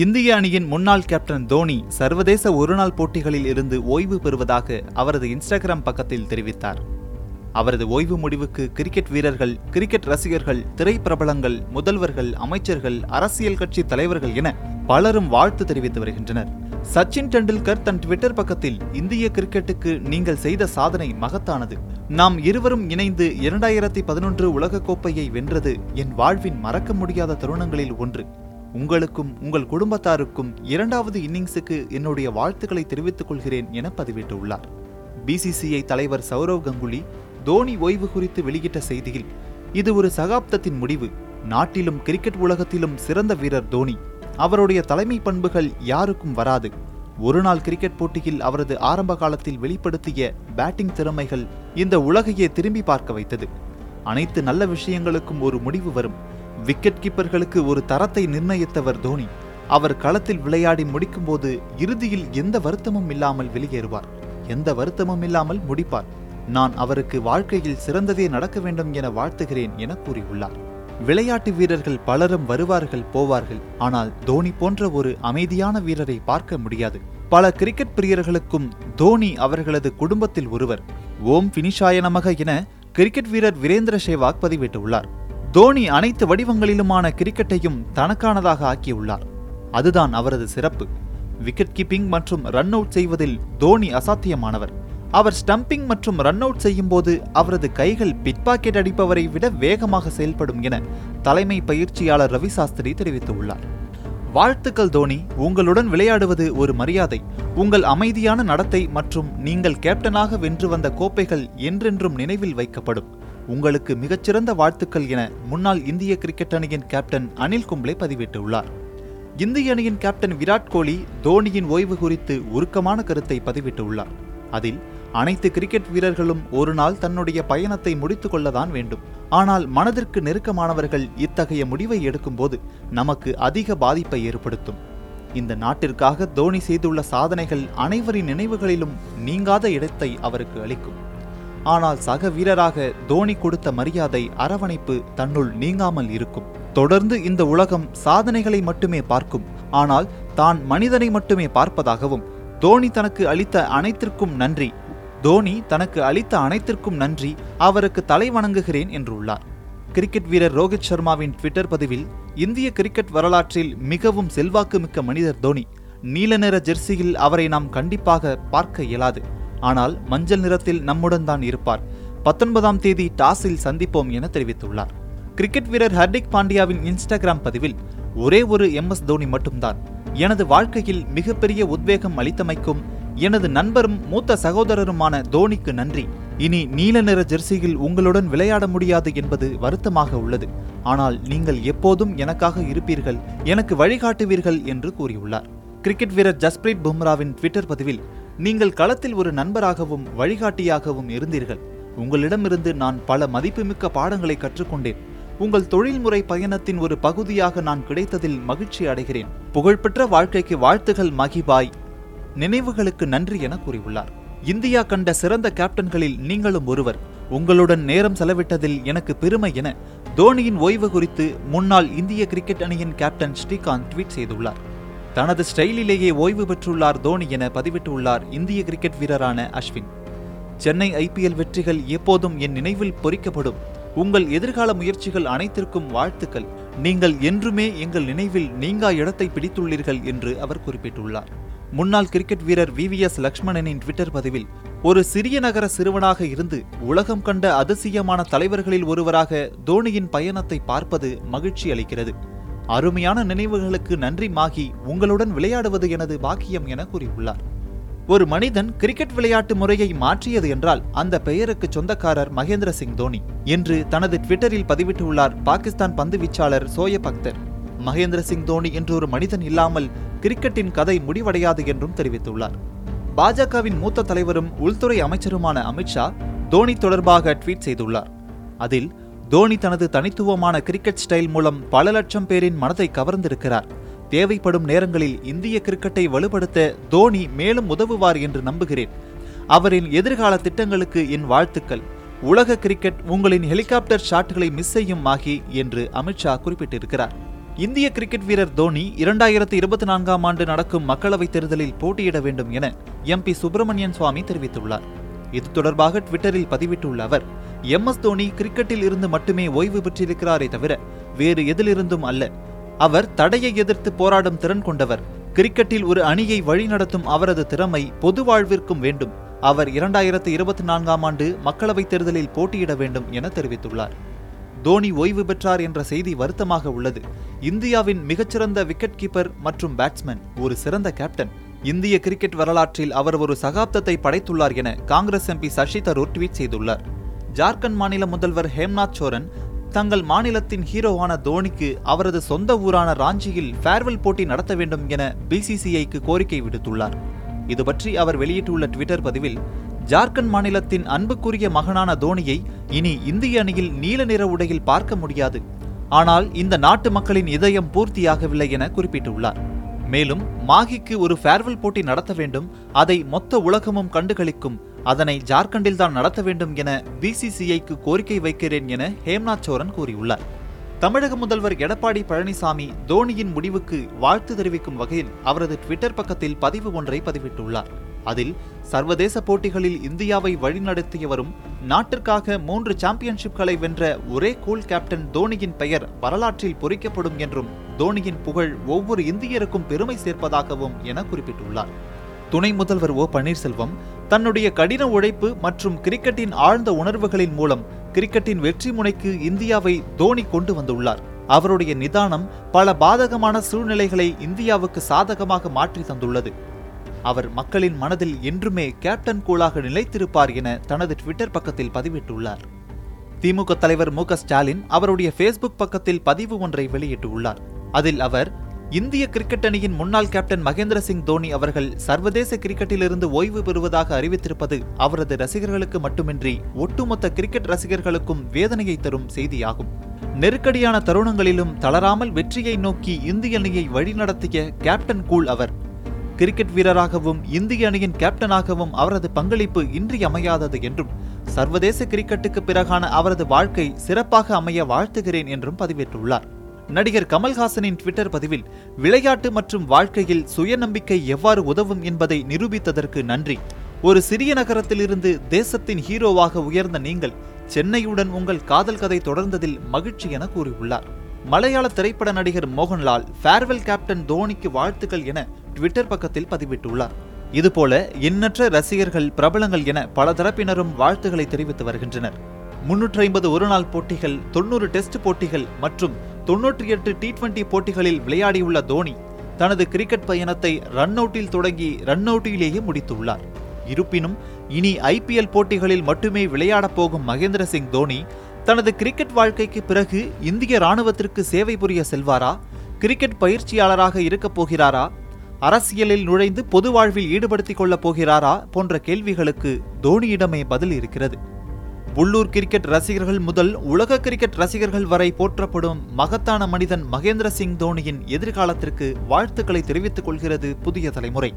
இந்திய அணியின் முன்னாள் கேப்டன் தோனி சர்வதேச ஒருநாள் போட்டிகளில் இருந்து ஓய்வு பெறுவதாக அவரது இன்ஸ்டாகிராம் பக்கத்தில் தெரிவித்தார். அவரது ஓய்வு முடிவுக்கு கிரிக்கெட் வீரர்கள் கிரிக்கெட் ரசிகர்கள் திரைப்பிரபலங்கள் முதல்வர்கள் அமைச்சர்கள் அரசியல் கட்சி தலைவர்கள் என பலரும் வாழ்த்து தெரிவித்து வருகின்றனர். சச்சின் டெண்டுல்கர் தன் ட்விட்டர் பக்கத்தில் இந்திய கிரிக்கெட்டுக்கு நீங்கள் செய்த சாதனை மகத்தானது. நாம் இருவரும் இணைந்து இரண்டாயிரத்தி பதினொன்று உலகக்கோப்பையை வென்றது என் வாழ்வின் மறக்க முடியாத தருணங்களில் ஒன்று. உங்களுக்கும் உங்கள் குடும்பத்தாருக்கும் இரண்டாவது இன்னிங்ஸுக்கு என்னுடைய வாழ்த்துக்களை தெரிவித்துக் கொள்கிறேன் என பதிவிட்டுள்ளார். பிசிசிஐ தலைவர் சௌரவ் கங்குலி தோனி ஓய்வு குறித்து வெளியிட்ட செய்தியில் இது ஒரு சகாப்தத்தின் முடிவு. நாட்டிலும் கிரிக்கெட் உலகத்திலும் சிறந்த வீரர் தோனி. அவருடைய தலைமை பண்புகள் யாருக்கும் வராது. ஒருநாள் கிரிக்கெட் போட்டியில் அவரது ஆரம்ப காலத்தில் வெளிப்படுத்திய பேட்டிங் திறமைகள் இந்த உலகையே திரும்பி பார்க்க வைத்தது. அனைத்து நல்ல விஷயங்களுக்கும் ஒரு முடிவு வரும். விக்கெட் கீப்பர்களுக்கு ஒரு தரத்தை நிர்ணயித்தவர் தோனி. அவர் களத்தில் விளையாடி முடிக்கும்போது இறுதியில் எந்த வருத்தமும் இல்லாமல் வெளியேறுவார். எந்த வருத்தமும் இல்லாமல் முடிப்பார். நான் அவருக்கு வாழ்க்கையில் சிறந்ததே நடக்க வேண்டும் என வாழ்த்துகிறேன் என கூறியுள்ளார். விளையாட்டு வீரர்கள் பலரும் வருவார்கள் போவார்கள். ஆனால் தோனி போன்ற ஒரு அமைதியான வீரரை பார்க்க முடியாது. பல கிரிக்கெட் பிரியர்களுக்கும் தோனி அவர்களது குடும்பத்தில் ஒருவர். ஓம் பினிஷாய நமக என கிரிக்கெட் வீரர் வீரேந்திர சேவாக் பதிவிட்டுள்ளார். தோனி அனைத்து வடிவங்களிலுமான கிரிக்கெட்டையும் தனக்கானதாக ஆக்கியுள்ளார். அதுதான் அவரது சிறப்பு. விக்கெட் கீப்பிங் மற்றும் ரன் அவுட் செய்வதில் தோனி அசாத்தியமானவர். அவர் ஸ்டம்பிங் மற்றும் ரன் அவுட் செய்யும் போது அவரது கைகள் பிட்பாக்கெட் அடிப்பவரை விட வேகமாக செயல்படும் என தலைமை பயிற்சியாளர் ரவி சாஸ்திரி தெரிவித்துள்ளார். வாழ்த்துக்கள் தோனி. உங்களுடன் விளையாடுவது ஒரு மரியாதை. உங்கள் அமைதியான நடத்தை மற்றும் நீங்கள் கேப்டனாக வென்று வந்த கோப்பைகள் என்றென்றும் நினைவில் வைக்கப்படும். உங்களுக்கு மிகச்சிறந்த வாழ்த்துக்கள் என முன்னாள் இந்திய கிரிக்கெட் அணியின் கேப்டன் அனில் கும்ப்ளே பதிவிட்டுள்ளார். இந்திய அணியின் கேப்டன் விராட் கோலி தோனியின் ஓய்வு குறித்து உருக்கமான கருத்தை பதிவிட்டுள்ளார். அதில் அனைத்து கிரிக்கெட் வீரர்களும் ஒரு நாள் தன்னுடைய பயணத்தை முடித்துக் கொள்ளதான் வேண்டும். ஆனால் மனதிற்கு நெருக்கமானவர்கள் இத்தகைய முடிவை எடுக்கும்போது நமக்கு அதிக பாதிப்பை ஏற்படுத்தும். இந்த நாட்டிற்காக தோனி செய்துள்ள சாதனைகள் அனைவரின் நினைவுகளிலும் நீங்காத இடத்தை அவருக்கு அளிக்கும். ஆனால் சக வீரராக தோனி கொடுத்த மரியாதை அரவணைப்பு தன்னுள் நீங்காமல் இருக்கும். தொடர்ந்து இந்த உலகம் சாதனைகளை மட்டுமே பார்க்கும். ஆனால் தான் மனிதனை மட்டுமே பார்ப்பதாகவும் தோனி தனக்கு அளித்த அனைத்திற்கும் நன்றி. தோனி தனக்கு அளித்த அனைத்திற்கும் நன்றி அவருக்கு தலை வணங்குகிறேன் என்றுள்ளார். கிரிக்கெட் வீரர் ரோஹித் சர்மாவின் ட்விட்டர் பதிவில் இந்திய கிரிக்கெட் வரலாற்றில் மிகவும் செல்வாக்கு மிக்க மனிதர் தோனி. நீல நிற ஜெர்சியில் அவரை நாம் கண்டிப்பாக பார்க்க இயலாது. ஆனால் மஞ்சள் நிறத்தில் நம்முடன் தான் இருப்பார். பத்தொன்பதாம் தேதி டாஸில் சந்திப்போம் என தெரிவித்துள்ளார். கிரிக்கெட் வீரர் ஹர்திக் பாண்டியாவின் இன்ஸ்டாகிராம் பதிவில் ஒரே ஒரு எம். எஸ். தோனி மட்டும்தான். எனது வாழ்க்கையில் மிகப்பெரிய உத்வேகம் அளித்தமைக்கும் எனது நண்பரும் மூத்த சகோதரருமான தோனிக்கு நன்றி. இனி நீல நிற ஜெர்சியில் உங்களுடன் விளையாட முடியாது என்பது வருத்தமாக உள்ளது. ஆனால் நீங்கள் எப்போதும் எனக்காக இருப்பீர்கள். எனக்கு வழிகாட்டுவீர்கள் என்று கூறியுள்ளார். கிரிக்கெட் வீரர் ஜஸ்பிரீத் பும்ராவின் ட்விட்டர் பதிவில் நீங்கள் களத்தில் ஒரு நண்பராகவும் வழிகாட்டியாகவும் இருந்தீர்கள். உங்களிடமிருந்து நான் பல மதிப்புமிக்க பாடங்களை கற்றுக்கொண்டேன். உங்கள் தொழில்முறை பயணத்தின் ஒரு பகுதியாக நான் கிடைத்ததில் மகிழ்ச்சி அடைகிறேன். புகழ்பெற்ற வாழ்க்கைக்கு வாழ்த்துகள் மகிபாய். நினைவுகளுக்கு நன்றி என கூறியுள்ளார். இந்தியா கண்ட சிறந்த கேப்டன்களில் நீங்களும் ஒருவர். உங்களுடன் நேரம் செலவிட்டதில் எனக்கு பெருமை என தோனியின் ஓய்வு குறித்து முன்னாள் இந்திய கிரிக்கெட் அணியின் கேப்டன் ஸ்ரீகாந்த் ட்வீட் செய்துள்ளார். தனது ஸ்டைலிலேயே ஓய்வு பெற்றுள்ளார் தோனி என பதிவிட்டுள்ளார் இந்திய கிரிக்கெட் வீரரான அஸ்வின். சென்னை ஐபிஎல் வெற்றிகள் எப்போதும் என் நினைவில் பொறிக்கப்படும். உங்கள் எதிர்கால முயற்சிகள் அனைத்திற்கும் வாழ்த்துக்கள். நீங்கள் என்றுமே எங்கள் நினைவில் நீங்கா இடத்தை பிடித்துள்ளீர்கள் என்று அவர் குறிப்பிட்டுள்ளார். முன்னாள் கிரிக்கெட் வீரர் வி. வி. எஸ். லக்ஷ்மணனின் ட்விட்டர் பதிவில் ஒரு சிறிய நகர சிறுவனாக இருந்து உலகம் கண்ட அதிசயமான தலைவர்களில் ஒருவராக தோனியின் பயணத்தை பார்ப்பது மகிழ்ச்சி அளிக்கிறது. அருமையான நினைவுகளுக்கு நன்றி மாகி உங்களுடன் விளையாடுவது எனது பாக்கியம் என கூறியுள்ளார். ஒரு மனிதன் கிரிக்கெட் விளையாட்டு முறையை மாற்றியது என்றால் அந்த பெயருக்கு சொந்தக்காரர் மகேந்திர சிங் தோனி என்று தனது ட்விட்டரில் பதிவிட்டுள்ளார் பாகிஸ்தான் பந்து வீச்சாளர் சோயப் பக்தர். மகேந்திர சிங் தோனி என்று ஒரு மனிதன் இல்லாமல் கிரிக்கெட்டின் கதை முடிவடையாது என்றும் தெரிவித்துள்ளார். பாஜகவின் மூத்த தலைவரும் உள்துறை அமைச்சருமான அமித்ஷா தோனி தொடர்பாக ட்வீட் செய்துள்ளார். அதில் தோனி தனது தனித்துவமான கிரிக்கெட் ஸ்டைல் மூலம் பல லட்சம் பேரின் மனதை கவர்ந்திருக்கிறார். தேவைப்படும் நேரங்களில் இந்திய கிரிக்கெட்டை வலுப்படுத்த தோனி மேலும் உதவுவார் என்று நம்புகிறேன். அவரின் எதிர்கால திட்டங்களுக்கு என் வாழ்த்துக்கள். உலக கிரிக்கெட் உங்களின் ஹெலிகாப்டர் ஷாட்களை மிஸ் செய்யும் ஆகி என்று அமித்ஷா குறிப்பிட்டிருக்கிறார். இந்திய கிரிக்கெட் வீரர் தோனி இரண்டாயிரத்தி இருபத்தி நான்காம் ஆண்டு நடக்கும் மக்களவைத் தேர்தலில் போட்டியிட வேண்டும் என எம்பி சுப்பிரமணியன் சுவாமி தெரிவித்துள்ளார். இது தொடர்பாக ட்விட்டரில் பதிவிட்டுள்ள அவர் எம் எஸ் தோனி கிரிக்கெட்டில் இருந்து மட்டுமே ஓய்வு பெற்றிருக்கிறாரே தவிர வேறு எதிலிருந்தும் அல்ல. அவர் தடையை எதிர்த்து போராடும் திறன் கொண்டவர். கிரிக்கெட்டில் ஒரு அணியை வழிநடத்தும் அவரது திறமை பொது வாழ்விற்கும் வேண்டும். அவர் இரண்டாயிரத்து இருபத்தி நான்காம் ஆண்டு மக்களவைத் தேர்தலில் போட்டியிட வேண்டும் என தெரிவித்துள்ளார். தோனி ஓய்வு பெற்றார் என்ற செய்தி வருத்தமாக உள்ளது. இந்தியாவின் மிகச்சிறந்த விக்கெட் கீப்பர் மற்றும் பேட்ஸ்மேன் ஒரு சிறந்த கேப்டன். இந்திய கிரிக்கெட் வரலாற்றில் அவர் ஒரு சகாப்தத்தை படைத்துள்ளார் என காங்கிரஸ் எம்பி சசி தரூர் ட்வீட் செய்துள்ளார். ஜார்க்கண்ட் மாநில முதல்வர் ஹேம்நாத் சோரன் தங்கள் மாநிலத்தின் ஹீரோவான தோனிக்கு அவரது சொந்த ஊரான ராஞ்சியில் ஃபேர்வெல் போட்டி நடத்த வேண்டும் என பிசிசிஐக்கு கோரிக்கை விடுத்துள்ளார். இது பற்றி அவர் வெளியிட்டுள்ள ட்விட்டர் பதிவில் ஜார்க்கண்ட் மாநிலத்தின் அன்புக்குரிய மகனான தோனியை இனி இந்திய அணியில் நீல நிற உடையில் பார்க்க முடியாது. ஆனால் இந்த நாட்டு மக்களின் இதயம் பூர்த்தியாகவில்லை என குறிப்பிட்டுள்ளார். மேலும் மாகிக்கு ஒரு ஃபேர்வெல் போட்டி நடத்த வேண்டும். அதை மொத்த உலகமும் கண்டுகளிக்கும் அதனை ஜார்க்கண்டில் தான் நடத்த வேண்டும் என பிசிசிஐக்கு கோரிக்கை வைக்கிறேன் என ஹேம்நாத் சோரன் கூறியுள்ளார். தமிழக முதல்வர் எடப்பாடி பழனிசாமி தோனியின் முடிவுக்கு வாழ்த்து தெரிவிக்கும் வகையில் அவரது ட்விட்டர் பக்கத்தில் பதிவு ஒன்றை பதிவிட்டுள்ளார். அதில் சர்வதேச போட்டிகளில் இந்தியாவை வழிநடத்தியவரும் நாட்டிற்காக மூன்று சாம்பியன்ஷிப்களை வென்ற ஒரே கூல் கேப்டன் தோனியின் பெயர் வரலாற்றில் பொறிக்கப்படும் என்றும் தோனியின் புகழ் ஒவ்வொரு இந்தியருக்கும் பெருமை சேர்ப்பதாகவும் என குறிப்பிட்டுள்ளார். துணை முதல்வர் ஓ பன்னீர்செல்வம் தன்னுடைய கடின உழைப்பு மற்றும் கிரிக்கெட்டின் ஆழ்ந்த உணர்வுகளின் மூலம் கிரிக்கெட்டின் வெற்றி முனைக்கு இந்தியாவை தோனி கொண்டு வந்துள்ளார். அவருடைய நிதானம் பல பாதகமான சூழ்நிலைகளை இந்தியாவுக்கு சாதகமாக மாற்றி தந்துள்ளது. அவர் மக்களின் மனதில் என்றுமே கேப்டன் கூலாக நிலைத்திருப்பார் என தனது ட்விட்டர் பக்கத்தில் பதிவிட்டுள்ளார். திமுக தலைவர் மு ஸ்டாலின் அவருடைய ஃபேஸ்புக் பக்கத்தில் பதிவு ஒன்றை வெளியிட்டுள்ளார். அதில் அவர் இந்திய கிரிக்கெட் அணியின் முன்னாள் கேப்டன் மகேந்திர சிங் தோனி அவர்கள் சர்வதேச கிரிக்கெட்டிலிருந்து ஓய்வு பெறுவதாக அறிவித்திருப்பது அவரது ரசிகர்களுக்கு மட்டுமின்றி ஒட்டுமொத்த கிரிக்கெட் ரசிகர்களுக்கும் வேதனையை தரும் செய்தியாகும். நெருக்கடியான தருணங்களிலும் தளராமல் வெற்றியை நோக்கி இந்திய அணியை வழிநடத்திய கேப்டன் கூல் அவர். கிரிக்கெட் வீரராகவும் இந்திய அணியின் கேப்டனாகவும் அவரது பங்களிப்பு இன்றியமையாதது என்றும் சர்வதேச கிரிக்கெட்டுக்கு பிறகான அவரது வாழ்க்கை சிறப்பாக அமைய வாழ்த்துகிறேன் என்றும் பதிவேற்றுள்ளார். நடிகர் கமல்ஹாசனின் ட்விட்டர் பதிவில் விளையாட்டு மற்றும் வாழ்க்கையில் சுயநம்பிக்கை எவ்வாறு உதவும் என்பதை நிரூபித்ததற்கு நன்றி. ஒரு சிறிய நகரத்திலிருந்து தேசத்தின் ஹீரோவாக உயர்ந்த நீங்கள் சென்னையுடன் உங்கள் காதல் கதை தொடர்ந்ததில் மகிழ்ச்சி என கூறியுள்ளார். மலையாள திரைப்பட நடிகர் மோகன்லால் ஃபேர்வெல் கேப்டன் தோனிக்கு வாழ்த்துக்கள் என ட்விட்டர் பக்கத்தில் பதிவிட்டுள்ளார். இதுபோல எண்ணற்ற ரசிகர்கள் பிரபலங்கள் என பல தரப்பினரும் வாழ்த்துக்களை தெரிவித்து வருகின்றனர். முன்னூற்றி ஐம்பது ஒருநாள் போட்டிகள் தொண்ணூறு டெஸ்ட் போட்டிகள் மற்றும் தொன்னூற்றி எட்டு டி டுவெண்டி போட்டிகளில் விளையாடியுள்ள தோனி தனது கிரிக்கெட் பயணத்தை ரன் அவுட்டில் தொடங்கி ரன் அவுட்டிலேயே முடித்துள்ளார். இருப்பினும் இனி ஐபிஎல் போட்டிகளில் மட்டுமே விளையாடப் போகும் மகேந்திர சிங் தோனி தனது கிரிக்கெட் வாழ்க்கைக்கு பிறகு இந்திய ராணுவத்திற்கு சேவை புரிய செல்வாரா? கிரிக்கெட் பயிற்சியாளராக இருக்கப் போகிறாரா? அரசியலில் நுழைந்து பொது வாழ்வில் ஈடுபடுத்திக் கொள்ளப் போகிறாரா? போன்ற கேள்விகளுக்கு தோனியிடமே பதில் இருக்கிறது. உள்ளூர் கிரிக்கெட் ரசிகர்கள் முதல் உலக கிரிக்கெட் ரசிகர்கள் வரை போற்றப்படும் மகத்தான மனிதன் மகேந்திர சிங் தோனியின் எதிர்காலத்திற்கு வாழ்த்துக்களை தெரிவித்துக் கொள்கிறது புதிய தலைமுறை.